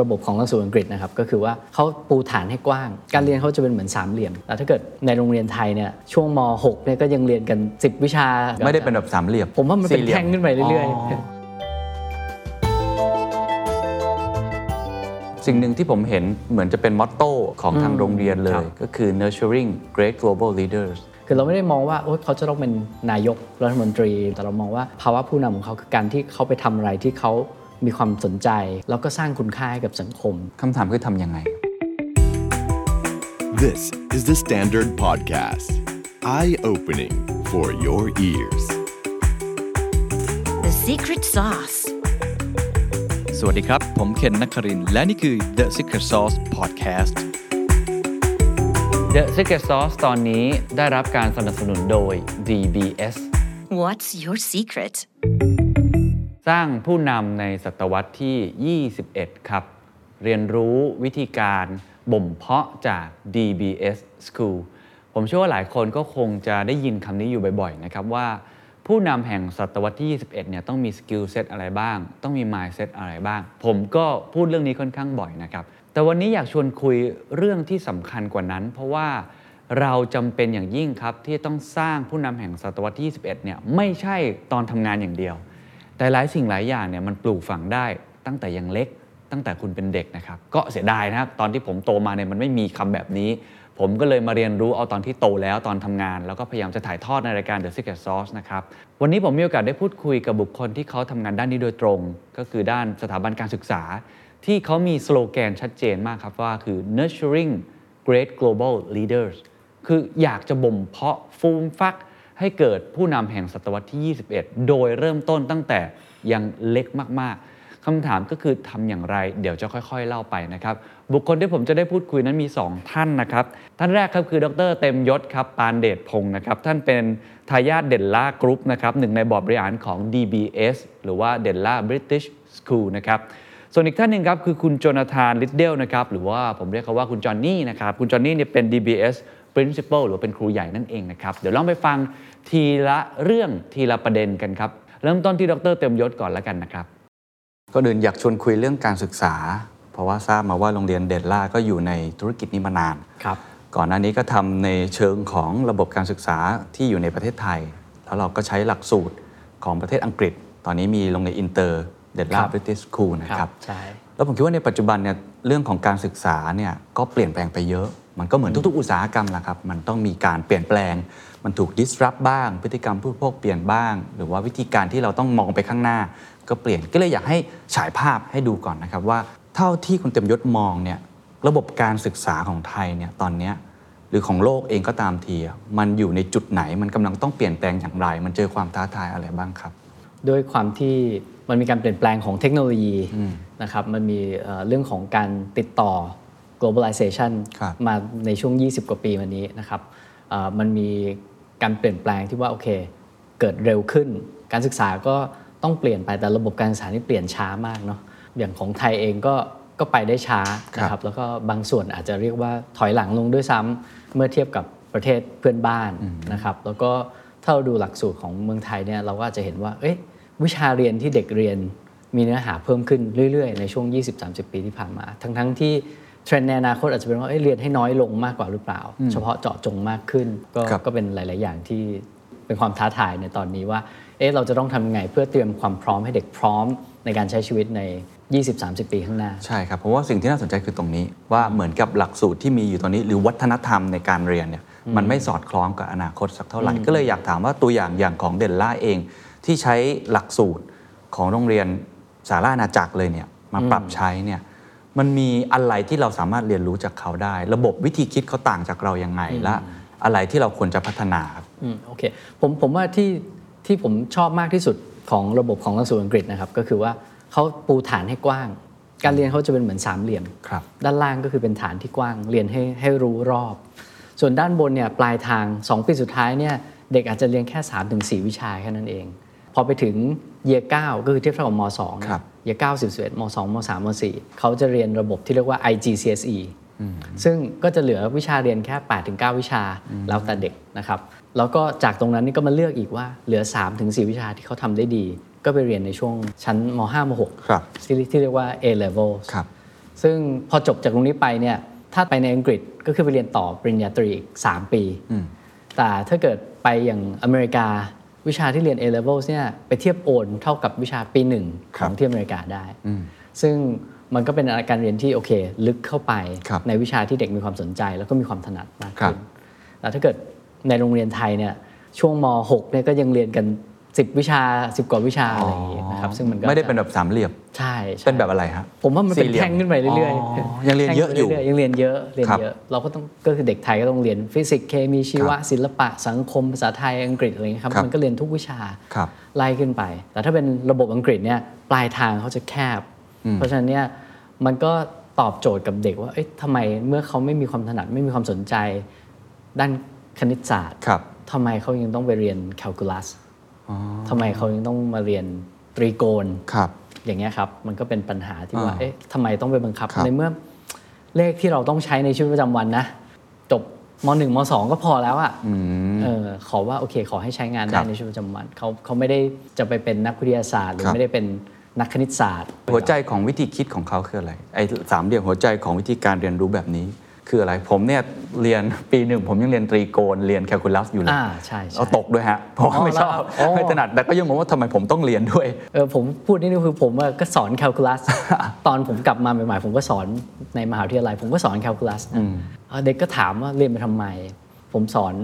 ระบบของหลักสูตรอังกฤษนะครับก็คือว่าเขาปูฐานให้กว้าง การเรียนเขาจะเป็นเหมือนสามเหลี่ยมแล้วถ้าเกิดในโรงเรียนไทยเนี่ยช่วงม .6 เนี่ยก็ยังเรียนกัน 10 วิชา ไม่ได้เป็นแบบสามเหลี่ยม ผมว่ามันเป็นสี่หลี่ยแท่งขึ้นไปเรื่อยสิ่งหนึ่งที่ผมเห็นเหมือนจะเป็นมอตโต้ของทางโรงเรียนเลครัยบก็คือ nurturing great global leaders ๆคือเราไม่ได้มองว่าโอ๊ยเขาจะต้องเป็นนายกรัฐมนตรี แต่เรามองว่าภาวะผู้นำของเขาคือการที่เขาไปทำอะไรที่เขา มีความสนใจ แล้วก็สร้างคุณค่าให้กับสังคมคำถามคือทำยังไง This is the Standard Podcast. Eye opening for your ears. The secret sauce. สวัสดีครับ ผมเคนนักครินทร์และนี่คือ The Secret Sauce Podcast The Secret Sauce ตอนนี้ได้รับการสนับสนุนโดย DBS What's your secret? สร้างผู้นำในศตวรรษที่ 21 ครับ เรียนรู้วิธีการบ่มเพาะจาก DBS School ผมเชื่อว่าหลายคนก็คงจะได้ยินคำนี้อยู่บ่อยๆนะครับว่าผู้นำแห่งศตวรรษที่ 21 เนี่ยต้องมีสกิลเซตอะไรบ้าง ต้องมี mindset อะไรบ้าง ผมก็พูดเรื่องนี้ค่อนข้างบ่อยนะครับ แต่วันนี้อยากชวนคุยเรื่องที่สำคัญกว่านั้น เพราะว่าเราจำเป็นอย่างยิ่งครับที่ต้องสร้างผู้นำแห่งศตวรรษที่ 21 เนี่ยไม่ใช่ตอนทำงานอย่างเดียว แต่หลายสิ่งหลายอย่างเนี่ยมันปลูกฝังได้ตั้งแต่ยังเล็ก ตั้งแต่คุณเป็นเด็กนะครับ ก็เสียดายนะครับตอนที่ผมโตมาเนี่ยมันไม่มีคำแบบนี้ ผมก็เลยมาเรียนรู้เอาตอนที่โตแล้วตอนทำงาน แล้วก็พยายามจะถ่ายทอดในรายการ The Secret Sauce นะครับวันนี้ผมมีโอกาสได้พูดคุยกับบุคคลที่เขาทำงานด้านนี้โดยตรง ก็คือด้านสถาบันการศึกษา ที่เขามีสโลแกนชัดเจนมากครับว่าคือ nurturing great global leaders คืออยากจะบ่มเพาะฟูมฟัก ให้เกิดผู้นำแห่งศตวรรษที่ 21 โดยเริ่มต้นตั้งแต่ยังเล็กมากๆคำถามก็คือทำอย่างไร เดี๋ยวจะค่อยๆเล่าไปนะครับ บุคคลที่ผมจะได้พูดคุยนั้นมี 2 ท่านนะครับ ท่านแรกครับคือดรเต็มยศครับปานเดชพงศ์นะครับ ท่านเป็นทายาทเด่นล่ากรุ๊ปนะครับหนึ่งในบอร์ดบริหารของ DBS หรือว่าเด่นล่า British School นะครับส่วนอีกท่านหนึ่งครับคือคุณโจนาธานลิดเดลนะครับหรือว่าผมเรียกเขาว่าคุณจอห์นนี่นะครับคุณจอห์นนี่เนี่ยเป็น DBS Principal หรือว่าเป็นครูใหญ่นั่นเองนะครับเดี๋ยวลองไปฟังทีละเรื่องทีละประเด็นกันครับ เริ่มต้นที่ดรเต็มยศก่อนแล้วกันนะครับ ก็เดินอยากชวนคุยเรื่องการศึกษา เพราะว่าทราบมาว่าโรงเรียนเดลล่าก็อยู่ในธุรกิจนี้มานานครับก่อนหน้านี้ก็ทำในเชิงของระบบการศึกษาที่อยู่ในประเทศไทย แล้วเราก็ใช้หลักสูตรของประเทศอังกฤษ ตอนนี้มีโรงเรียนอินเตอร์ Denla ครับ British School นะครับใช่แล้วผมคิดว่าในปัจจุบันเนี่ยเรื่องของการศึกษาเนี่ยก็เปลี่ยนแปลงไปเยอะ มันก็เหมือนทุกๆ อุตสาหกรรมแหละครับ มันต้องมีการเปลี่ยนแปลง มันถูก disrupt บ้าง พฤติกรรมผู้บริโภคเปลี่ยนบ้าง หรือว่าวิธีการที่เราต้องมองไปข้างหน้า ก็เปลี่ยน ก็เลยอยากให้ฉายภาพให้ดูก่อนนะครับว่าเท่าที่คุณเต็มยศมองเนี่ย ระบบการศึกษาของไทยเนี่ยตอนเนี้ยหรือของโลกเองก็ตามทีอะมันอยู่ในจุดไหน มันกำลังต้องเปลี่ยนแปลงอย่างไร มันเจอความท้าทายอะไรบ้างครับ ด้วยความที่มันมีการเปลี่ยนแปลงของเทคโนโลยีนะครับ มันมีเอ่อเรื่องของการติดต่อ globalization ครับมาในช่วง 20 กว่าปีมานี้นะครับเอ่อมันมีการเปลี่ยนแปลงที่ว่าโอเค เกิดเร็วขึ้น การศึกษาก็ต้องเปลี่ยนไปแต่ระบบการศึกษานี่เปลี่ยนช้ามากเนาะอย่างของไทยเองก็ก็ไปได้ช้านะคครัรับบแล้วก็บางส่วนอาจจะเรียกว่าถอยหลังลงด้วยซ้ำเมื่อเทียบกับประเทศเพื่อนบ้านนะครับแล้วก็ถ้าเราดูหลักสูตรของเมืองไทยเนี่ยเราก็อาจจะเห็นว่าเอ๊ะวิชาเรียนที่เด็กเรียนมีเนื้อหาเพิ่มขึ้นเรื่อยๆ ในช่วง 20-30 ปีที่ผ่านมา ทั้งๆที่ เทรนด์ในอนาคตอาจจะเป็นว่าเอ๊ะเรียนให้น้อยลงมากกว่าหรือเปล่า เฉพาะเจาะจงมากขึ้น ก็ครับก็เป็นหลาย ๆ อย่างที่เป็นความท้าทายในตอนนี้ว่าเอ๊ะเราจะต้องทำยังไงเพื่อเตรียมความพร้อมให้เด็กพร้อมในการใช้ชีวิตใน 20-30 ปีข้างหน้า ใช่ครับ เพราะว่าสิ่งที่น่าสนใจคือตรงนี้ ว่าเหมือนกับหลักสูตรที่มีอยู่ตอนนี้ หรือวัฒนธรรมในการเรียนเนี่ยมันไม่สอดคล้องกับอนาคตสักเท่าไหร่ก็เลยอยากถามว่าตัวอย่างอย่างของเดลล่าเอง ที่ใช้หลักสูตรของโรงเรียนสาราอาณาจักรเลยเนี่ยมาปรับใช้เนี่ย มันมีอะไรที่เราสามารถเรียนรู้จากเขาได้ ระบบวิธีคิดเขาต่างจากเรายังไงและอะไรที่เราควรจะพัฒนาครับอืมโอเคผมผมว่าที่ที่ผมชอบมากที่สุดของระบบของหลักสูตรอังกฤษนะครับก็คือว่าเขาปูฐานให้กว้าง การเรียนเขาจะเป็นเหมือนสามเหลี่ยมครับด้านล่างก็คือเป็นฐานที่กว้าง เรียนให้ให้รู้รอบ ส่วนด้านบนเนี่ยปลายทาง 2 ปีสุดท้ายเนี่ยเด็กอาจจะเรียนแค่ 3-4ถึงวิชาแค่นั้นเอง พอไปถึงเยเก้าก็คือเทียบเท่ากับม2เนี่ยครับเยเก้าสิบสิบเอ็ดมสองมสามมสี่เขาจะเรียนระบบที่เรียกว่า IGCSE ซึ่งก็จะเหลือวิชาเรียนแค่ 8-9 วิชาแล้วแต่เด็กนะครับ แล้วก็จากตรงนั้นนี่ก็มาเลือกอีกว่าเหลือ 3-4 วิชาที่เขาทำได้ดี ก็ไปเรียนในช่วงชั้นม 5 ม6ครับที่ที่เรียกว่า A level ครับซึ่งพอจบจากตรงนี้ไปเนี่ยถ้าไปในอังกฤษก็คือไปเรียนต่อปริญญาตรีอีก 3 ปี แต่ถ้าเกิดไปอย่างอเมริกา วิชาที่เรียน A levels เนี่ยไปเทียบโอนเท่ากับวิชาปีหนึ่งคขรับองที่อเมริกาได้ ซึ่งมันก็เป็นการเรียนที่โอเค ลึกเข้าไปครับในวิชาที่เด็กมีความสนใจ แล้วก็มีความถนัดมากครับขึ้นแต่ถ้าเกิดในโรงเรียนไทยเนี่ยช่วงม .6 เนี่ยก็ยังเรียนกัน 10วิชา10กว่าวิชาอะไรอย่างงี้นะครับซึ่งมันก็ไม่ได้จะเป็นแบบสามเหลี่ยมใช่ใช่เป็นแบบอะไรฮะผมว่ามันเป็นสี่หลี่ยแท่งขึ้นไปเรื่อยอ๋อๆยังเรียนเยอะอยู่แท่งขึ้นไปรื่ๆยังเรียนเยอะเรียนครับเยอะเราก็ต้องก็คือเด็กไทยก็ต้องเรียนฟิสิกส์เคมีชีวะครับศิลปะสังคมภาษาไทยอังกฤษอะไรอย่างเงี้ยครับครับมันก็เรียนทุกวิชาครับไล่ขึ้นไป แต่ถ้าเป็นระบบอังกฤษเนี่ยปลายทางเขาจะแคบ เพราะฉะนั้นเนี่ยมันก็ตอบโจทย์กับเด็กว่าเอ๊ะทำไมเมื่อเขาไม่มีความถนัดไม่มีความสนใจด้านคณิตศาสตร์ครับทำไมเขายังต้องไปเรียนแคลคูลัส ทำไมเขายังต้องมาเรียนตรีโกณครับ อย่างเงี้ยครับ มันก็เป็นปัญหาที่ว่าอ่าเอ๊ะทำไมต้องไปบังคับครับ ในเมื่อเลขที่เราต้องใช้ในชีวิตประจำวันนะ จบมหนึ่งมสองก็พอแล้วอะ่ะเออขอว่าโอเค ขอให้ใช้งานคได้รับในชีวิตประจำวันเขาเขาไม่ได้จะไปเป็นนักวิทยาศาสตร์ หรือครับไม่ได้เป็นนักคณิตศาสตร์ หัวใจของวิธีคิดของเขาคืออะไรไอ้สามเหลี่ยมหัวใจของวิธีการเรียนรู้แบบนี้ คืออะไรผมเนี่ยเรียนปีหนึ่งผมยังเรียนตรีโกณเรียนแคลคูลัสอยู่เลยอ่าใช่ใช่เอาตกด้วยฮะเพราะว่าไม่ชอบอ๋อไม่ถนัดแต่ก็ยังมองว่าทำไมผมต้องเรียนด้วยเออผมพูดนี่คือผมอะก็สอนแคลคูลัส ตอนผมกลับมาใหม่ๆ ผมก็สอนในมหาวิทยาลัย ผมก็สอนแคลคูลัสนะเออเด็กก็ถามว่าเรียนไปทำไม ผมสอน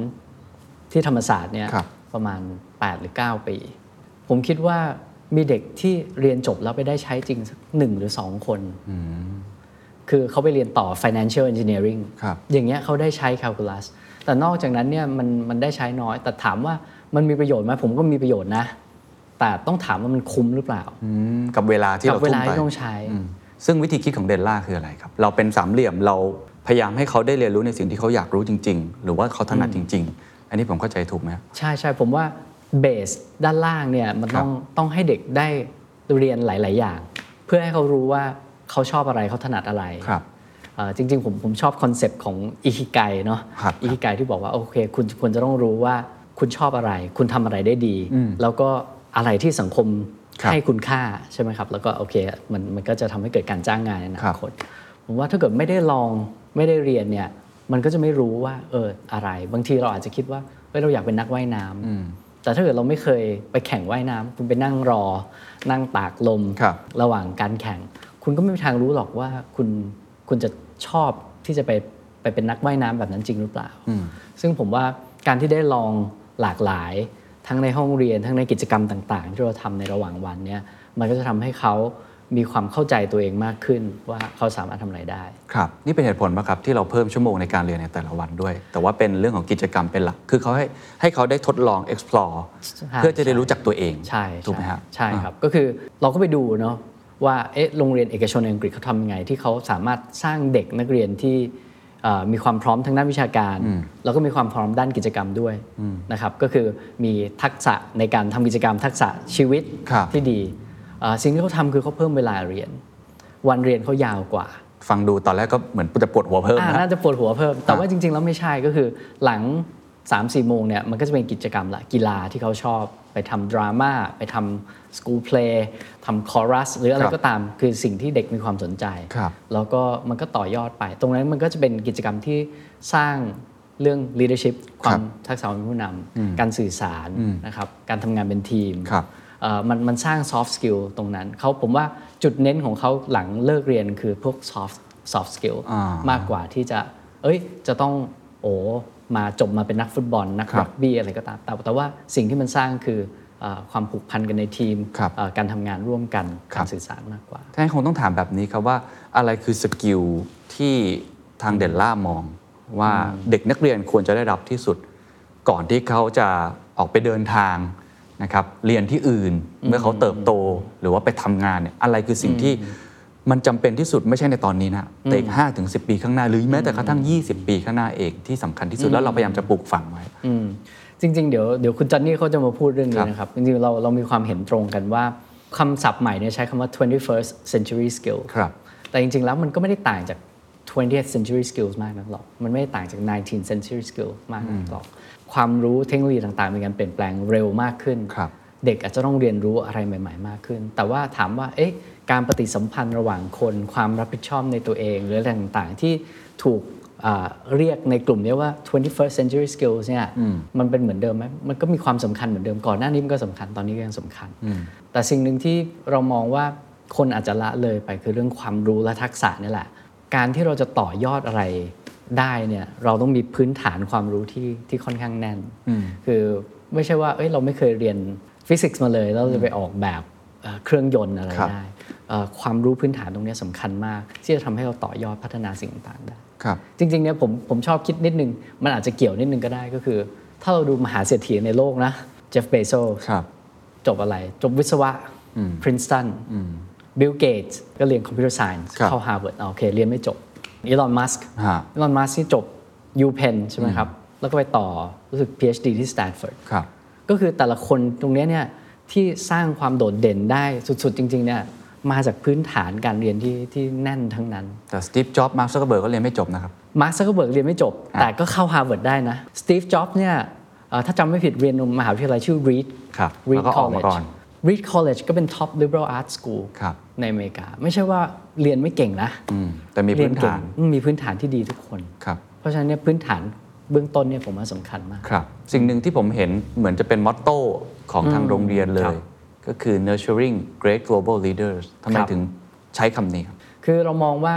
ที่ธรรมศาสตร์เนี่ยครับประมาณ 8 หรือ 9 ปี ผมคิดว่ามีเด็กที่เรียนจบแล้วไปได้ใช้จริงสักหนึ่งหรือสองคน คือเขาไปเรียนต่อ financial engineering ครับอย่างเงี้ยเขาได้ใช้ calculus แต่นอกจากนั้นเนี่ยมันมันได้ใช้น้อย แต่ถามว่ามันมีประโยชน์ไหมผมก็มีประโยชน์นะ แต่ต้องถามว่ามันคุ้มหรือเปล่าอืมกับเวลาที่กัเราเวทุ่มลาไปที่ต้องใช้อืมซึ่งวิธีคิดของเดลล่าคืออะไรครับ เราเป็นสามเหลี่ยมเราพยายามให้เขาได้เรียนรู้ในสิ่งที่เขาอยากรู้จริง ๆ หรือว่าเขาถนัดจริง ๆ อันนี้ผมเข้าใจถูกไหมครับใช่ใช่ผมว่า base ด้านล่างเนี่ยมันต้องต้องให้เด็กได้เรียนหลาย ๆ อย่าง เพื่อให้เขารู้ว่า เขาชอบอะไรเขาถนัดอะไรครับเอ่อจริง ๆ ผมผมชอบ concept ของอิคิไกเนาะครับอิคิไกที่บอกว่าโอเค คุณควรจะต้องรู้ว่าคุณชอบอะไร คุณทำอะไรได้ดี แล้วก็อะไรที่สังคมครับให้คุณค่าใช่ไหมครับ แล้วก็โอเคมันมันก็จะทำให้เกิดการจ้างงานในอนาคตครับผมว่าถ้าเกิดไม่ได้ลองไม่ได้เรียนเนี่ยมันก็จะไม่รู้ว่าเอออะไร บางทีเราอาจจะคิดว่าเฮ้ยเราอยากเป็นนักว่ายน้ำแต่ถ้าเกิดเราไม่เคยไปแข่งว่ายน้ำคุณไปนั่งรอ นั่งตากลมครับระหว่างการแข่ง คุณก็ไม่มีทางรู้หรอกว่าคุณคุณจะชอบที่จะไปไปเป็นนักว่ายน้ำแบบนั้นจริงหรือเปล่า ซึ่งผมว่าการที่ได้ลองหลากหลาย ทั้งในห้องเรียนทั้งในกิจกรรมต่าง ๆ ที่เราทำในระหว่างวันเนี่ยมันก็จะทำให้เขามีความเข้าใจตัวเองมากขึ้นว่าเขาสามารถทำอะไรได้ ครับ นี่เป็นเหตุผลป่ะครับที่เราเพิ่มชั่วโมงในการเรียนในแต่ละวันด้วย แต่ว่าเป็นเรื่องของกิจกรรมเป็นหลัก คือเขาให้ให้เขาได้ทดลอง explore ใช่เพื่อจะได้รู้จักตัวเอง ใช่ ถูกไหมครับใช่ครับ ก็คือเราก็ไปดูเนาะ ว่าเอ๊ะโรงเรียนเอกชนในอังกฤษเขาทำยังไง ที่เขาสามารถสร้างเด็กนักเรียนที่เอ่อมีความพร้อมทางด้านวิชาการ แล้วก็มีความพร้อมด้านกิจกรรมด้วยนะครับก็คือมีทักษะในการทำกิจกรรม ทักษะชีวิตครับที่ดีเอ่อสิ่งที่เขาทำคือเขาเพิ่มเวลาเรียน วันเรียนเขายาวกว่า ฟังดูตอนแรกก็เหมือนจะปวดหัวเพิ่มอ่านะน่าจะปวดหัวเพิ่ม แต่ว่าจริง ๆ แล้วไม่ใช่ก็คือหลัง 3 4โมงเนี่ยมันก็จะเป็นกิจกรรมละกีฬาที่เขาชอบไปทำดราม่าไปทำสกู l เพลย์ทำคอรัสหรืออะไรครับก็ตามคือสิ่งที่เด็กมีความสนใจครับแล้วก็มันก็ต่อยอดไป ตรงนั้นมันก็จะเป็นกิจกรรมที่สร้างเรื่อง leadership ความทักษะเป็นผู้นำการสื่อสารนะครับการทำงานเป็นทีมครับเอ่อมันมันสร้าง soft skill ตรงนั้นเขาผมว่าจุดเน้นของเขาหลังเลิกเรียนคือพวก soft soft skill อ่ามมากกว่าที่จะ เอ้ยจะต้องโอ้ มาจบมาเป็นนักฟุตบอล นักครับรักบี้อะไรก็ตามแต่แต่ว่าสิ่งที่มันสร้างคือเอ่อความผูกพันกันในทีมครับเอ่อการทำงานร่วมกันครักาบรสื่อสารมากกว่าท่านคงต้องถามแบบนี้ครับว่าอะไรคือสกิลที่ทางเดลล่ามอง ว่าเด็กนักเรียนควรจะได้รับที่สุด ก่อนที่เขาจะออกไปเดินทางนะครับเรียนที่อื่นเมื่อเขาเติบโตหรือว่าไปทำงานเนี่ยอะไรคือสิ่งที่ มันจำเป็นที่สุดไม่ใช่ในตอนนี้นะแต่อีกห้าถึงสิปีข้างหน้าหรือแม้แต่กระทั่ง 20 ปีข้างหน้าเองที่สำคัญที่สุดแล้วเราพยายามจะปลูกฝังไว้อืมจริง ๆ เดี๋ยวเดี๋ยวคุณจอนนี่เขาจะมาพูดเรื่องคนี้รับนะครับจริงๆเราเรามีความเห็นตรงกันว่าคำศัพท์ใหม่เนี่ยใช้คำว่า 21st century skill ครับแต่จริง ๆ แล้วมันก็ไม่ได้ต่างจาก 20th century skills มากนักหรอก มันไม่ได้ต่างจาก 19th century skills มากนักหรอก ความรู้เทคโนโลยีต่างๆ มีการเปลี่ยนแปลงเร็วมากขึ้นครับเด็กอาจจะต้องเรียนรู้อะไรใหม่ ๆ มากขึ้น แต่ว่าถามว่า เอ๊ะ การปฏิสัมพันธ์ระหว่างคน ความรับผิดชอบในตัวเองหรืออะไรต่างๆ ที่ถูกอ่าเรียกในกลุ่มนี้ว่า 21st century skills เนี่ยมันเป็นเหมือนเดิมไหมมันก็มีความสำคัญเหมือนเดิมก่อนหน้านี้มันก็สำคัญตอนนี้ก็ยังสำคัญ แต่สิ่งหนึ่งที่เรามองว่าคนอาจจะละเลยไปคือเรื่องความรู้และทักษะนี่แหละ การที่เราจะต่อยอดอะไรได้เนี่ยเราต้องมีพื้นฐานความรู้ที่ที่ค่อนข้างแน่น คือไม่ใช่ว่าเอ้ยเราไม่เคยเรียนฟิสิกส์มาเลยแล้วเราจะไปออกแบบ เอ่อเครื่องยนต์อะไรครับได้เอ่อความรู้พื้นฐานตรงเนี้ยสำคัญมาก ที่จะทำให้เราต่อยอดพัฒนาสิ่งต่างๆได้ครับจริงๆเนี่ยผมผมชอบคิดนิดนึง มันอาจจะเกี่ยวนิดนึงก็ได้ก็คือ ถ้าเราดูมหาเศรษฐีในโลกนะเจฟฟ์ เบโซส ครับจบอะไร จบวิศวะ Princeton บิลเกตส์ก็เรียน computer science ครับเข้า Harvard อ่าโอเคเรียนไม่จบอีลอนมัสก์ฮะอีลอนมัสก์ที่จบ UPenn ใช่ไหมครับ แล้วก็ไปต่อรู้สึก PhD ที่ Stanford ครับก็คือแต่ละคนตรงเนี้ยเนี่ย ที่สร้างความโดดเด่นได้สุดๆ จริงๆเนี่ยมาจากพื้นฐานการเรียนที่ที่แน่นทั้งนั้น แต่สตีฟจ็อบส์มาร์คซักเกอร์เบิร์กก็เรียนไม่จบนะครับมาร์คซักเกอร์เบิร์กเรียนไม่จบอะแต่ก็เข้า Harvard ได้นะสตีฟจ็อบส์เนี่ยเอ่อถ้าจำไม่ผิดเรียนมหาวิทยาลัยชื่อ Reed ครับ Reed แล้วก็ออกมา College ก่อน Reed College ก็เป็น top liberal arts school ครับในอเมริกา ไม่ใช่ว่าเรียนไม่เก่งนะอืมแต่มีพื้นฐานเรียนเก่งอืมมีพื้นฐานที่ดีทุกคนครับเพราะฉะนั้นเนี่ยพื้นฐานเบื้องต้นเนี่ยผมว่าสำคัญมากครับสิ่งหนึ่งที่ผมเห็นเหมือนจะเป็น motto ของทางโรงเรียนเลยครับ ก็คือ nurturing great global leaders ทำไมครับถึงใช้คำนี้ครับ คือเรามองว่า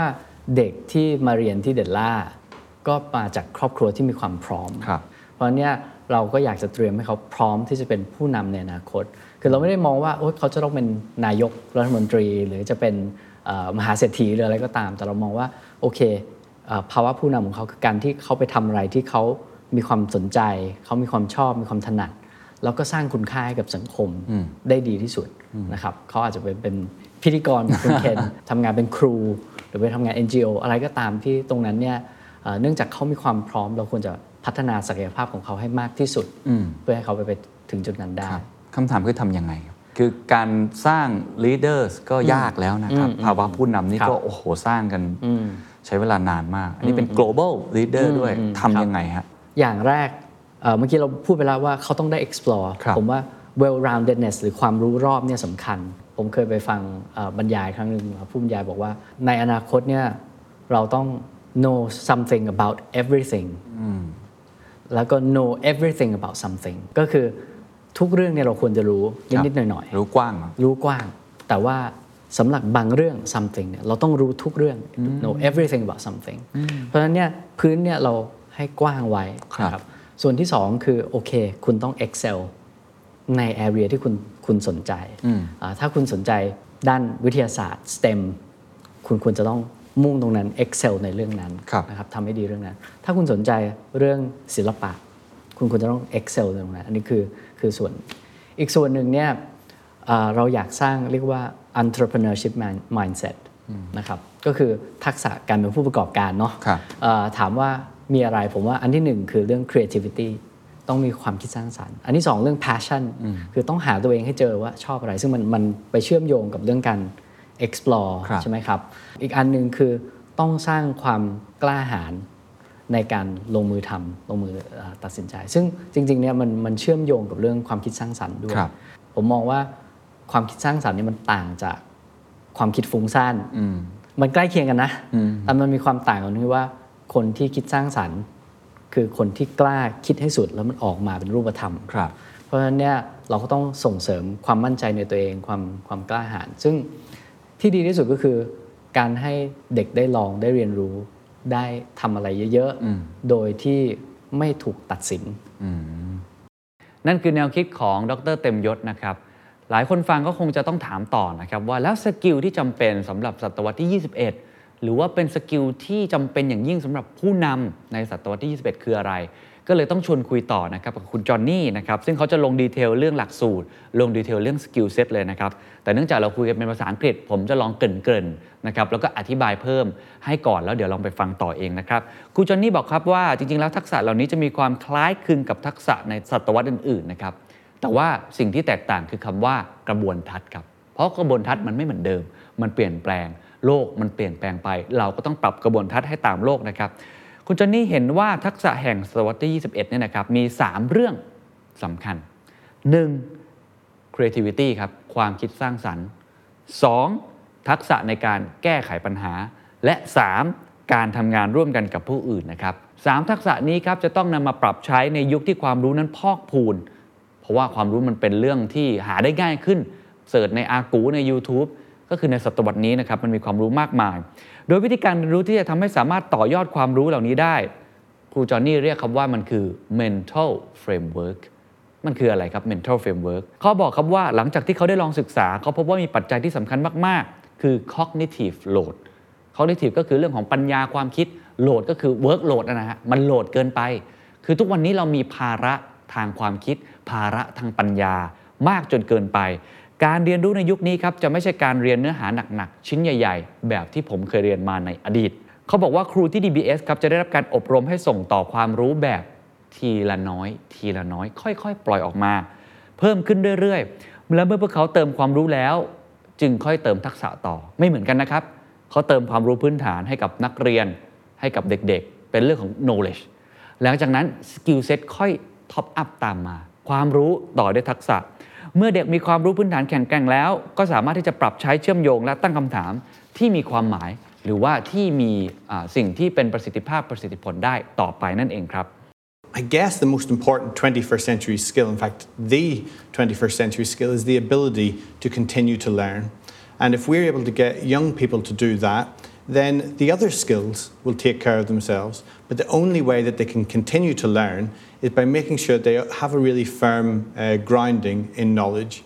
เด็กที่มาเรียนที่เดลล่าก็มาจากครอบครัวที่มีความพร้อม ครับ เพราะฉะนั้นเนี่ยเราก็อยากจะเตรียมให้เขาพร้อมที่จะเป็นผู้นำในอนาคต คือเราไม่ได้มองว่าโอ๊ยเขาจะต้องเป็นนายกรัฐมนตรี หรือจะเป็นเอ่อมหาเศรษฐีหรืออะไรก็ตาม แต่เรามองว่าโอเคเอ่อภาวะผู้นำของเขาคือการที่เขาไปทำอะไรที่เขามีความสนใจ เขามีความชอบมีความถนัด แล้วก็สร้างคุณค่าให้กับสังคมได้ดีที่สุดนะครับเขาอาจจะเป็นเป็นพิธีกรแบบคุณเคนทำงานเป็นครู หรือไปทำงาน NGO อะไรก็ตามที่ตรงนั้นเนี่ยเอ่อเนื่องจากเขามีความพร้อมเราควรจะพัฒนาศักยภาพของเขาให้มากที่สุด เพื่อให้เขาไปไปถึงจุดนั้นได้ครับคำถามคือทำยังไงครับคือการสร้าง leaders ก็ยากแล้วนะครับ ภาวะผู้นำนี่ครับก็โอ้โหสร้างกันใช้เวลานานมาก อันนี้เป็น global leader ด้วยอืมทำยังไงฮะอย่างแรก เอ่อเมื่อกี้เราพูดไปแล้วว่าเขาต้องได้ explore ครับผมว่า well roundedness หรือความรู้รอบเนี่ยสำคัญ ผมเคยไปฟังเอ่อบรรยายครั้งหนึ่งผู้บรรยายบอกว่าในอนาคตเนี่ยเราต้อง know something about everything แล้วก็ know everything about something ก็คือทุกเรื่องเนี่ยเราควรจะรู้นิดๆหน่อยๆรู้กว้างเหรอรู้กว้าง แต่ว่าสำหรับบางเรื่อง something เนี่ยเราต้องรู้ทุกเรื่อง know everything about something เพราะฉะนั้นเนี่ยพื้นเนี่ยเราให้กว้างไว้ครับนะ ส่วนที่สองคือโอเค คุณต้อง excel ใน area ที่คุณคุณสนใจอ่าถ้าคุณสนใจด้านวิทยาศาสตร์ STEM คุณควรจะต้องมุ่งตรงนั้น excel ในเรื่องนั้นครับนะครับทำให้ดีเรื่องนั้น ถ้าคุณสนใจเรื่องศิลปะ คุณควรจะต้อง excel ในตรงนั้น อันนี้คือคือส่วนอีกส่วนหนึ่งเนี่ยเอ่อเราอยากสร้างเรียกว่า entrepreneurship mind- mindset นะครับก็คือทักษะการเป็นผู้ประกอบการเนาะครับเอ่อถามว่า มีอะไรผมว่าอันที่หนึ่งคือเรื่อง creativity ต้องมีความคิดสร้างสรรค์ อันที่สองเรื่อง passion คือต้องหาตัวเองให้เจอว่าชอบอะไร ซึ่งมันมันไปเชื่อมโยงกับเรื่องการ explore ครับใช่ไหมครับ อีกอันหนึ่งคือต้องสร้างความกล้าหาญในการลงมือทำลงมือเอ่อตัดสินใจ ซึ่งจริงๆเนี่ยมันมันเชื่อมโยงกับเรื่องความคิดสร้างสรรค์ด้วยครับผมมองว่าความคิดสร้างสรรค์เนี่ยมันต่างจากความคิดฟุ้งซ่านมันใกล้เคียงกันนะแต่มันมีความต่างกันที่ว่า คนที่คิดสร้างสรรค์ คือคนที่กล้าคิดให้สุดแล้วมันออกมาเป็นรูปธรรมครับ เพราะฉะนั้นเนี่ยเราก็ต้องส่งเสริมความมั่นใจในตัวเองความความกล้าหาญซึ่งที่ดีที่สุดก็คือ การให้เด็กได้ลองได้เรียนรู้ได้ทำอะไรเยอะๆ โดยที่ไม่ถูกตัดสิน นั่นคือแนวคิดของดรเต็มยศนะครับ หลายคนฟังก็คงจะต้องถามต่อนะครับว่าแล้ว skill ที่จำเป็นสำหรับศตวรรษที่ 21 หรือว่าเป็น skill ที่จำเป็นอย่างยิ่งสำหรับผู้นำในศตวรรษที่ 21 คืออะไร ก็เลยต้องชวนคุยต่อนะครับกับคุณจอห์นนี่นะครับซึ่งเขาจะลง detail เรื่องหลักสูตร ลง detail เรื่อง skill set เลยนะครับแต่เนื่องจากเราคุยกันเป็นภาษาอังกฤษ ผมจะลองเกริ่นๆนะครับแล้วก็อธิบายเพิ่มให้ก่อนแล้วเดี๋ยวลองไปฟังต่อเองนะครับครูจอห์นนี่บอกครับว่าจริงๆแล้วทักษะเหล่านี้จะมีความคล้ายคลึงกับทักษะในศตวรรษอื่นๆนะครับแต่ว่าสิ่งที่แตกต่างคือคำว่ากระบวนทัศน์ครับเพราะกระบวนทัศน์มันไม่เหมือนเดิม มันเปลี่ยนแปลง โลกมันเปลี่ยนแปลงไป เราก็ต้องปรับกระบวนทัศน์ให้ตามโลกนะครับ คุณจอนนี่เห็นว่าทักษะแห่งศตวรรษที่ 21 เนี่ยนะครับ มี 3 เรื่องสำคัญ 1. creativity ครับ ความคิดสร้างสรรค์ 2. ทักษะในการแก้ไขปัญหา และ 3. การทำงานร่วมกันกับผู้อื่นนะครับสามทักษะนี้ครับจะต้องนำมาปรับใช้ในยุคที่ความรู้นั้นพอกพูน เพราะว่าความรู้มันเป็นเรื่องที่หาได้ง่ายขึ้นเสิร์ชในอากูใน YouTube ก็คือในศตวรรษนี้นะครับมันมีความรู้มากมาย โดยวิธีการเรียนรู้ที่จะทำให้สามารถต่อยอดความรู้เหล่านี้ได้ ครูจอห์นนี่เรียกคำว่ามันคือ mental framework มันคืออะไรครับ mental framework เขาบอกครับว่าหลังจากที่เขาได้ลองศึกษา เขาพบว่ามีปัจจัยที่สำคัญมาก ๆ คือ cognitive load cognitive ก็คือเรื่องของปัญญาความคิด load ก็คือ work load นะฮะมันโหลดเกินไป คือทุกวันนี้เรามีภาระทางความคิด ภาระทางปัญญามากจนเกินไป การเรียนรู้ในยุคนี้ครับจะไม่ใช่การเรียนเนื้อหาหนักๆชิ้นใหญ่ ๆ แบบที่ผมเคยเรียนมาในอดีต เขาบอกว่าครูที่ DBS ครับจะได้รับการอบรมให้ส่งต่อความรู้แบบทีละน้อย ทีละน้อย ค่อยๆ ปล่อยออกมา เพิ่มขึ้นเรื่อยๆแล้วเมื่อพวกเขาเติมความรู้แล้ว จึงค่อยเติมทักษะต่อไม่เหมือนกันนะครับเขาเติมความรู้พื้นฐานให้กับนักเรียน ให้กับเด็กๆ เป็นเรื่องของ knowledge หลังจากนั้น skill set ค่อย top up ตามมา ความรู้ต่อด้วยทักษะ เมื่อเด็กมีความรู้พื้นฐานแข็งแกร่งแล้ว ก็สามารถที่จะปรับใช้เชื่อมโยงและตั้งคำถามที่มีความหมาย หรือว่าที่มีสิ่งที่เป็นประสิทธิภาพประสิทธิผลได้ต่อไปนั่นเองครับ I guess the most important 21st century skill, in fact, the 21st century skill, is the ability to continue to learn. And if we're able to get young people to do that, then the other skills will take care of themselves. But the only way that they can continue to learn is by making sure they have a really firm uh, grounding in knowledge.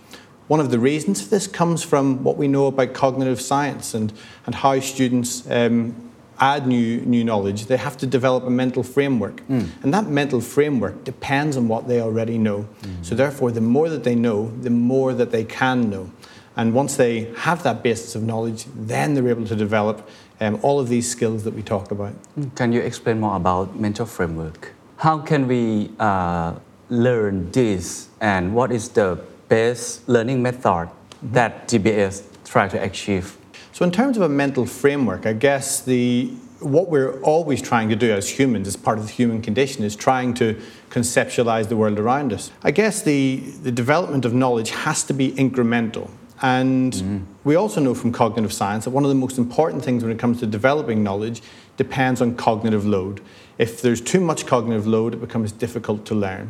One of the reasons for this comes from what we know about cognitive science and, and how students um, add new, new knowledge. They have to develop a mental framework. And that mental framework depends on what they already know. So, therefore, the more that they know, the more that they can know. And once they have that basis of knowledge, then they're able to develop um, all of these skills that we talk about. Can you explain more about mental framework? How can we uh, learn this, and what is the best learning method that DBS try to achieve? So, in terms of a mental framework, I guess the what we're always trying to do as humans, as part of the human condition, is trying to conceptualize the world around us. I guess the, the development of knowledge has to be incremental. And we also know from cognitive science that one of the most important things when it comes to developing knowledge depends on cognitive load. If there's too much cognitive load, it becomes difficult to learn.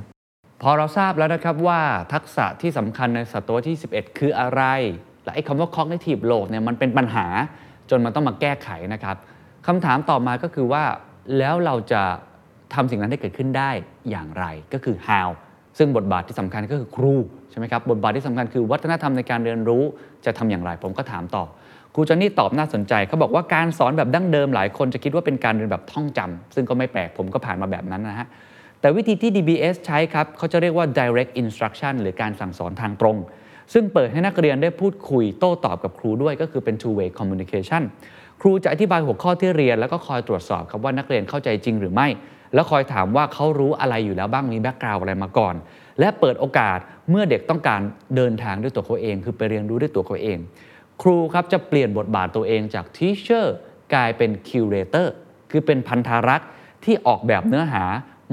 พอเราทราบแล้วนะครับว่าทักษะที่สำคัญในศตวรรษที่ 11 คืออะไร และไอ้คำว่า cognitive load เนี่ยมันเป็นปัญหาจนมันต้องมาแก้ไขนะครับคำถามต่อมาก็คือว่าแล้วเราจะทำสิ่งนั้นให้เกิดขึ้นได้อย่างไรก็คือ how ซึ่งบทบาทที่สำคัญก็คือครูใช่ไหมครับบทบาทที่สำคัญคือวัฒนธรรมในการเรียนรู้จะทำอย่างไร ผมก็ถามต่อ ครูจอนนี่ตอบน่าสนใจเขาบอกว่าการสอนแบบดั้งเดิมหลายคนจะคิดว่าเป็นการเรียนแบบท่องจำซึ่งก็ไม่แปลกผมก็ผ่านมาแบบนั้นนะฮะแต่วิธีที่ DBS ใช้ครับเขาจะเรียกว่า direct instruction หรือการสั่งสอนทางตรง ซึ่งเปิดให้นักเรียนได้พูดคุยโต้ตอบกับครูด้วยก็คือเป็น two way communication ครูจะอธิบายหัวข้อที่เรียน แล้วก็คอยตรวจสอบครับว่านักเรียนเข้าใจจริงหรือไม่ แล้วคอยถามว่าเขารู้อะไรอยู่แล้วบ้างมีแบ็กกราวอะไรมาก่อน และเปิดโอกาสเมื่อเด็กต้องการเดินทางด้วยตัวเขาเอง คือไปเรียนรู้ด้วยตัวเขาเอง ครูครับจะเปลี่ยนบทบาทตัวเองจาก teacher กลายเป็น curator คือเป็นพันธารักษ์ที่ออกแบบเนื้อหา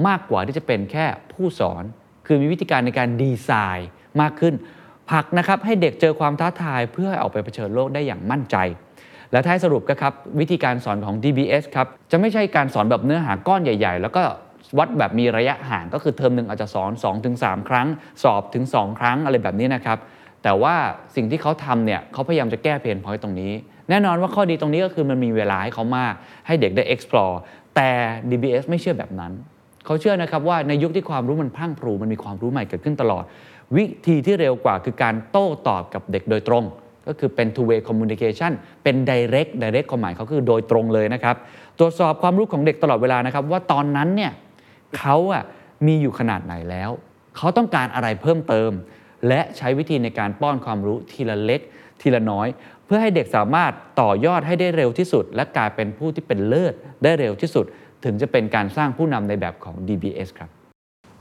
มากกว่าที่จะเป็นแค่ผู้สอน คือมีวิธีการในการดีไซน์มากขึ้นผักนะครับให้เด็กเจอความท้าทายเพื่อให้ออกไปเผชิญโลกได้อย่างมั่นใจ และท้ายสรุปก็ครับวิธีการสอนของ DBS ครับจะไม่ใช่การสอนแบบเนื้อหาก้อนใหญ่ ๆ แล้วก็วัดแบบมีระยะห่างก็คือเทอมหนึ่งอาจจะสอน 2-3 ครั้ง สอบถึง 2 ครั้งอะไรแบบนี้นะครับ แต่ว่าสิ่งที่เขาทำเนี่ยเขาพยายามจะแก้เพนพอยต์ตรงนี้ แน่นอนว่าข้อดีตรงนี้ก็คือมันมีเวลาให้เขามาก ให้เด็กได้ explore แต่ DBS ไม่เชื่อแบบนั้น เขาเชื่อนะครับว่าในยุคที่ความรู้มันพังพรูมันมีความรู้ใหม่เกิดขึ้นตลอด วิธีที่เร็วกว่าคือการโต้ตอบกับเด็กโดยตรง ก็คือเป็น two way communication เป็น direct direct ความหมายเขาคือโดยตรงเลยนะครับตรวจสอบความรู้ของเด็กตลอดเวลานะครับว่าตอนนั้นเนี่ยเขาอะมีอยู่ขนาดไหนแล้ว เขาต้องการอะไรเพิ่มเติม และใช้วิธีในการป้อนความรู้ทีละเล็ก ทีละน้อย เพื่อให้เด็กสามารถต่อยอดให้ได้เร็วที่สุด และกลายเป็นผู้ที่เป็นเลิศได้เร็วที่สุด ถึงจะเป็นการสร้างผู้นำในแบบของ DBS ครับ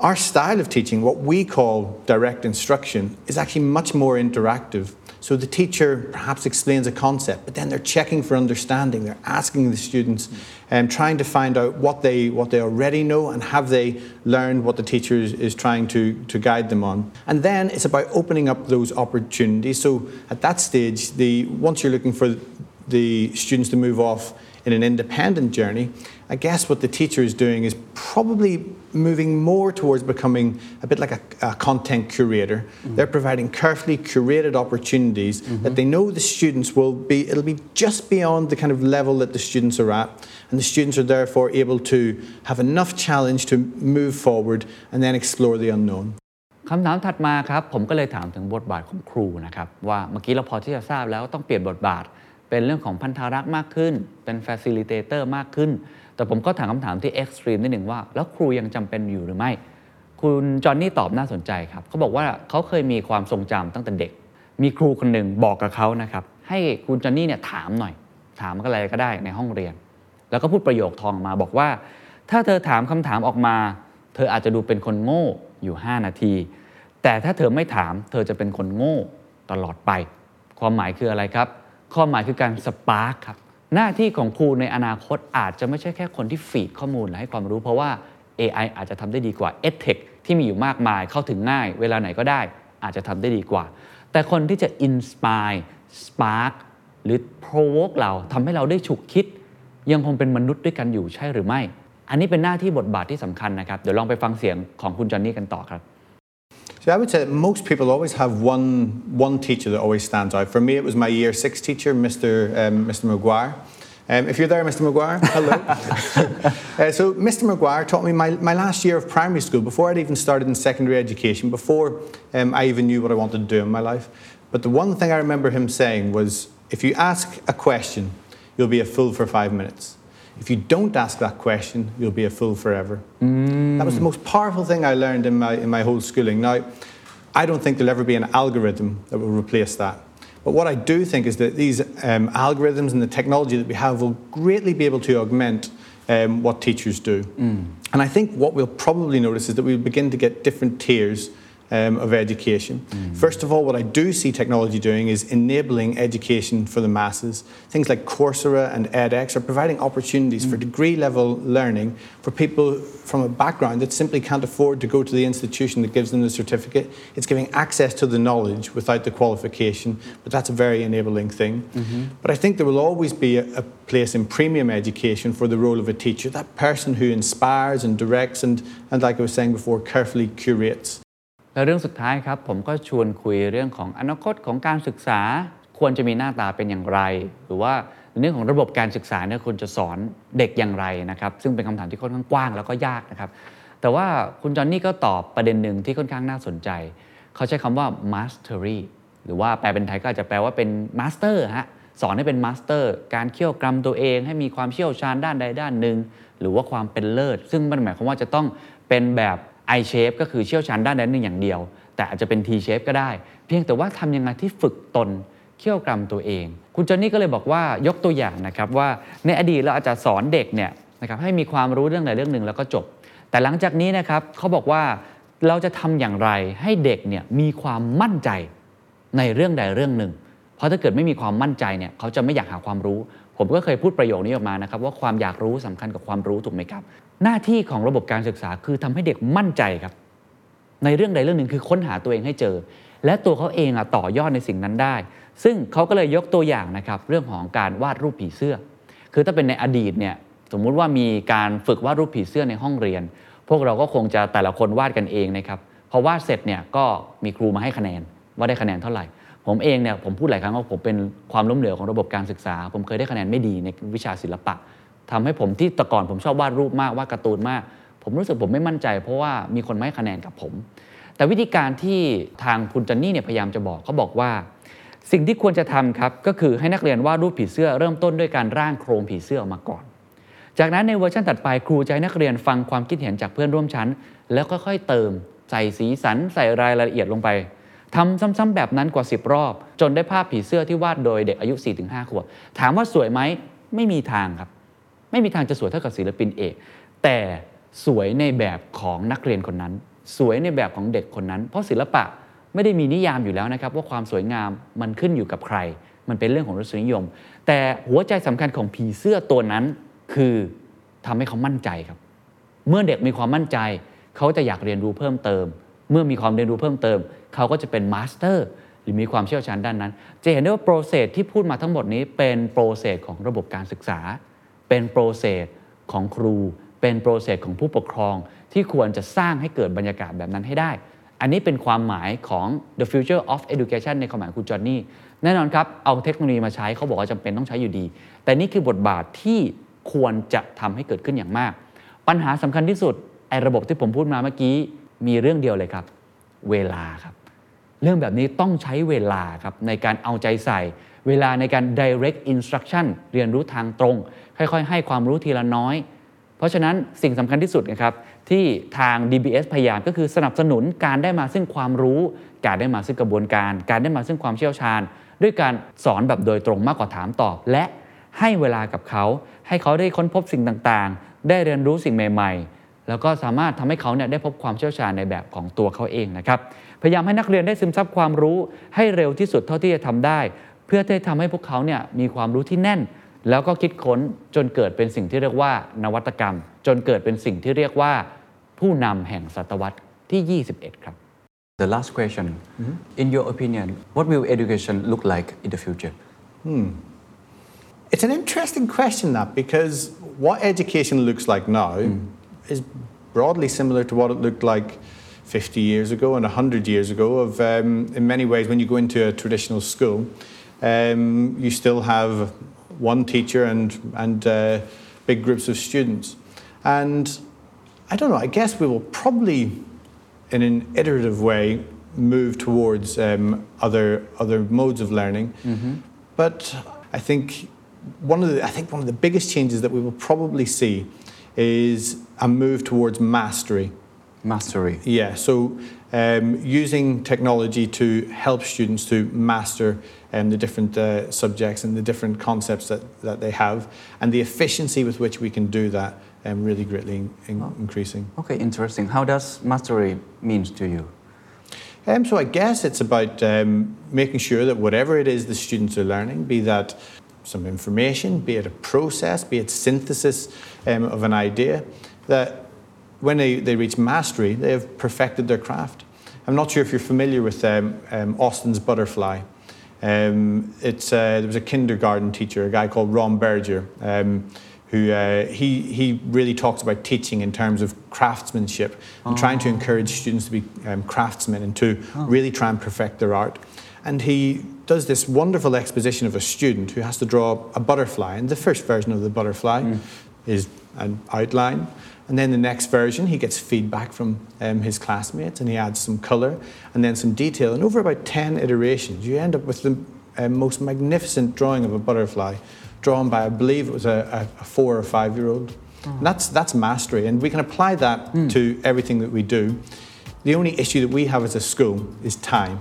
Our style of teaching, what we call direct instruction, is actually much more interactive. So the teacher perhaps explains a concept, but then they're checking for understanding. They're asking the students, um, trying to find out what they what they already know and have they learned what the teacher is, is trying to, to guide them on. And then it's about opening up those opportunities. So at that stage, the once you're looking for the students to move off in an independent journey, I guess what the teacher is doing is probably moving more towards becoming a bit like a, a content curator. They're providing carefully curated opportunities that they know the students will be, it'll be just beyond the kind of level that the students are at. And the students are therefore able to have enough challenge to move forward and then explore the unknown. คำถามถัดมาครับ ผมก็เลยถามถึงบทบาทของครูนะครับ ว่าเมื่อกี้เราพอที่จะทราบแล้วต้องเปลี่ยนบทบาท เป็นเรื่องของพันธารักษ์มากขึ้น เป็น facilitator มากขึ้น แต่ผมก็ถามคำถามที่ extreme นิดหนึ่งว่า แล้วครูยังจำเป็นอยู่หรือไม่ คุณจอห์นนี่ตอบน่าสนใจครับเขาบอกว่าเขาเคยมีความทรงจำตั้งแต่เด็ก มีครูคนหนึ่งบอกกับเขานะครับให้คุณจอห์นนี่เนี่ยถามหน่อย ถามอะไรก็ได้ในห้องเรียน แล้วก็พูดประโยคทองมาบอกว่า ถ้าเธอถามคำถามออกมา เธออาจจะดูเป็นคนโง่อยู่ 5 นาที แต่ถ้าเธอไม่ถาม เธอจะเป็นคนโง่ตลอดไป ความหมายคืออะไรครับ ความหมายคือการสปาร์คครับ หน้าที่ของครูในอนาคตอาจจะไม่ใช่แค่คนที่ฟีดข้อมูลและให้ความรู้เพราะว่า AI อาจจะทำได้ดีกว่า EdTech ที่มีอยู่มากมายเข้าถึงง่าย เวลาไหนก็ได้ อาจจะทำได้ดีกว่า แต่คนที่จะ inspire spark หรือ provoke เราทำให้เราได้ฉุกคิด ยังคงเป็นมนุษย์ด้วยกันอยู่ใช่หรือไม่ อันนี้เป็นหน้าที่บทบาทที่สำคัญนะครับ เดี๋ยวลองไปฟังเสียงของคุณจอห์นนี่กันต่อครับ So I would say that most people always have one, one teacher that always stands out. For me, it was my year six teacher, Mr. Um, Mr. McGuire. Um, if you're there, Mr. McGuire, hello. uh, so Mr. McGuire taught me my, my last year of primary school, before I'd even started in secondary education, before um, I even knew what I wanted to do in my life. But the one thing I remember him saying was, if you ask a question, you'll be a fool for five minutes. If you don't ask that question, you'll be a fool forever. That was the most powerful thing I learned in my, in my whole schooling. Now, I don't think there'll ever be an algorithm that will replace that. But what I do think is that these um, algorithms and the technology that we have will greatly be able to augment um, what teachers do. And I think what we'll probably notice is that we'll begin to get different tiers um, of education. Mm. First of all, what I do see technology doing is enabling education for the masses. Things like Coursera and edX are providing opportunities for mm. degree level learning for people from a background that simply can't afford to go to the institution that gives them the certificate. It's giving access to the knowledge without the qualification, but that's a very enabling thing. Mm-hmm. But I think there will always be a, a place in premium education for the role of a teacher, that person who inspires and directs and, and like I was saying before, carefully curates. แล้วเรื่องสุดท้ายครับผมก็ชวนคุยเรื่องของอนาคตของการศึกษา ควรจะมีหน้าตาเป็นอย่างไร หรือว่าเรื่องของระบบการศึกษาเนี่ยควรจะสอนเด็กอย่างไรนะครับ ซึ่งเป็นคำถามที่ค่อนข้างกว้างแล้วก็ยากนะครับ แต่ว่าคุณจอห์นนี่ก็ตอบประเด็นหนึ่งที่ค่อนข้างน่าสนใจ เขาใช้คำว่า mastery หรือว่าแปลเป็นไทยก็อาจจะแปลว่าเป็น master ฮะสอนให้เป็น master การเขี่ยวกรำตัวเองให้มีความเชี่ยวชาญด้านใดด้านหนึ่ง หรือว่าความเป็นเลิศ ซึ่งมันหมายความว่าจะต้องเป็นแบบ I shape ก็คือเชี่ยวชาญด้านใดด้นหนึ่งอย่างเดียว แต่อาจจะเป็น T shape ก็ได้ เพียงแต่ว่าทำยังไงที่ฝึกตนเขี่ยวกรำตัวเอง คุณจอนนี่ก็เลยบอกว่ายกตัวอย่างนะครับว่าในอดีตเราอาจจะสอนเด็กเนี่ยนะครับให้มีความรู้เรื่องใดเรื่องหนึ่งแล้วก็จบ แต่หลังจากนี้นะครับเขาบอกว่าเราจะทำอย่างไรให้เด็กเนี่ยมีความมั่นใจในเรื่องใดเรื่องหนึ่ง เพราะถ้าเกิดไม่มีความมั่นใจเนี่ยเขาจะไม่อยากหาความรู้ ผมก็เคยพูดประโยคนี้ออกมานะครับว่าความอยากรู้สำคัญกับความรู้ถูกไหมครับ หน้าที่ของระบบการศึกษาคือทำให้เด็กมั่นใจครับ ในเรื่องใดเรื่องหนึ่งคือค้นหาตัวเองให้เจอ และตัวเขาเองอะต่อยอดในสิ่งนั้นได้ ซึ่งเขาก็เลยยกตัวอย่างนะครับเรื่องของการวาดรูปผีเสื้อ คือถ้าเป็นในอดีตเนี่ยสมมุติว่ามีการฝึกวาดรูปผีเสื้อในห้องเรียน พวกเราก็คงจะแต่ละคนวาดกันเองนะครับพอวาดเสร็จเนี่ยก็มีครูมาให้คะแนนว่าได้คะแนนเท่าไหร่ ผมเองเนี่ยผมพูดหลายครั้งว่าผมเป็นความล้มเหลวของระบบการศึกษา ผมเคยได้คะแนนไม่ดีในวิชาศิลปะ ทำให้ผมที่แต่ก่อนผมชอบวาดรูปมากวาดการ์ตูนมาก ผมรู้สึกผมไม่มั่นใจ เพราะว่ามีคนไม่ให้คะแนนกับผม แต่วิธีการที่ทางคุณจันนี่เนี่ยพยายามจะบอกเขาบอกว่า สิ่งที่ควรจะทำครับก็คือให้นักเรียนวาดรูปผีเสื้อเริ่มต้นด้วยการร่างโครงผีเสื้อออกมาก่อน จากนั้นในเวอร์ชันถัดไปครูจะให้นักเรียนฟังความคิดเห็นจากเพื่อนร่วมชั้น แล้วค่อยๆเติม ใส่สีสัน ใส่รายละเอียดลงไปทำซ้ำๆแบบนั้นกว่า 10 รอบ จนได้ภาพผีเสื้อที่วาดโดยเด็กอายุ 4-5 ขวบถามว่าสวยไหมไม่มีทางครับ ไม่มีทางจะสวยเท่ากับศิลปินเอก แต่สวยในแบบของนักเรียนคนนั้น สวยในแบบของเด็กคนนั้น เพราะศิลปะไม่ได้มีนิยามอยู่แล้วนะครับ ว่าความสวยงามมันขึ้นอยู่กับใคร มันเป็นเรื่องของรสนิยม แต่หัวใจสำคัญของผีเสื้อตัวนั้นคือทำให้เขามั่นใจครับ เมื่อเด็กมีความมั่นใจ เขาจะอยากเรียนรู้เพิ่มเติม เมื่อมีความเรียนรู้เพิ่มเติม เขาก็จะเป็น master หรือมีความเชี่ยวชาญด้านนั้น จะเห็นได้ว่า process ที่พูดมาทั้งหมดนี้เป็น process ของระบบการศึกษา เป็น process ของครู เป็น process ของผู้ปกครอง ที่ควรจะสร้างให้เกิดบรรยากาศแบบนั้นให้ได้ อันนี้เป็นความหมายของ the future of education ในความหมายคุณจอห์นนี่แน่นอนครับ เอาเทคโนโลยีมาใช้เขาบอกว่าจำเป็นต้องใช้อยู่ดี แต่นี่คือบทบาทที่ควรจะทำให้เกิดขึ้นอย่างมาก ปัญหาสำคัญที่สุดไอ้ระบบที่ผมพูดมาเมื่อกี้มีเรื่องเดียวเลยครับ เวลาครับ เรื่องแบบนี้ต้องใช้เวลาครับในการเอาใจใส่ เวลาในการ direct instruction เรียนรู้ทางตรง ค่อยๆ ให้ความรู้ทีละน้อย เพราะฉะนั้นสิ่งสำคัญที่สุดนะครับที่ทาง DBS พยายามก็คือสนับสนุนการได้มาซึ่งความรู้ การได้มาซึ่งกระบวนการ การได้มาซึ่งความเชี่ยวชาญ ด้วยการสอนแบบโดยตรงมากกว่าถามตอบ และให้เวลากับเขา ให้เขาได้ค้นพบสิ่งต่างๆ ได้เรียนรู้สิ่งใหม่ ๆ แล้วก็สามารถทำให้เขาเนี่ยได้พบความเชี่ยวชาญในแบบของตัวเขาเองนะครับ พยายามให้นักเรียนได้ซึมซับความรู้ให้เร็วที่สุดเท่าที่จะทำได้ เพื่อที่จะทำให้พวกเขาเนี่ยมีความรู้ที่แน่น แล้วก็คิดค้นจนเกิดเป็นสิ่งที่เรียกว่า นวัตกรรม จนเกิดเป็นสิ่งที่เรียกว่า ผู้นำแห่งศตวรรษที่ 21 ครับ The last question in your opinion what will education look like in the future It's an interesting question, that, because what education looks like now is broadly similar to what it looked like 50 years ago and 100 years ago. Of, um, in many ways, when you go into a traditional school, um, you still have one teacher and, and uh, big groups of students. And I don't know, I guess we will probably, in an iterative way, move towards um, other, other modes of learning. But I think one of the I think one of the biggest changes that we will probably see is a move towards mastery. Mastery. Yeah, so um, using technology to help students to master um, the different uh, subjects and the different concepts that, that they have, and the efficiency with which we can do that um, really greatly in, in- increasing. okay interesting. How does mastery means to you? Um, so I guess it's about um, making sure that whatever it is the students are learning, be that some information, be it a process, be it synthesis um, of an idea, that when they, they reach mastery, they have perfected their craft. I'm not sure if you're familiar with um, um, Austin's butterfly. Um, it's, uh, there was a kindergarten teacher, a guy called Ron Berger, um, who uh, he, he really talks about teaching in terms of craftsmanship and trying to encourage students to be um, craftsmen and to really try and perfect their art. And he does this wonderful exposition of a student who has to draw a butterfly. And the first version of the butterfly is an outline. And then the next version, he gets feedback from um, his classmates and he adds some colour and then some detail. And over about 10 iterations, you end up with the uh, most magnificent drawing of a butterfly drawn by, I believe it was a, a, four or five year old. And that's, that's mastery. And we can apply that to everything that we do. The only issue that we have as a school is time.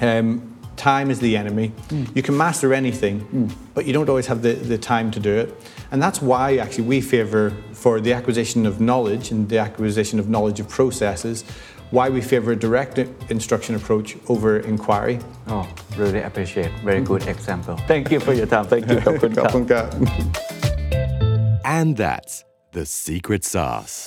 Um, time is the enemy. Mm. You can master anything, mm. but you don't always have the, the time to do it. And that's why actually we favour for the acquisition of knowledge and the acquisition of knowledge of processes, why we favour direct instruction approach over inquiry. Oh, really appreciate. Very good example. Thank you for your time. Thank you. and that's the secret sauce.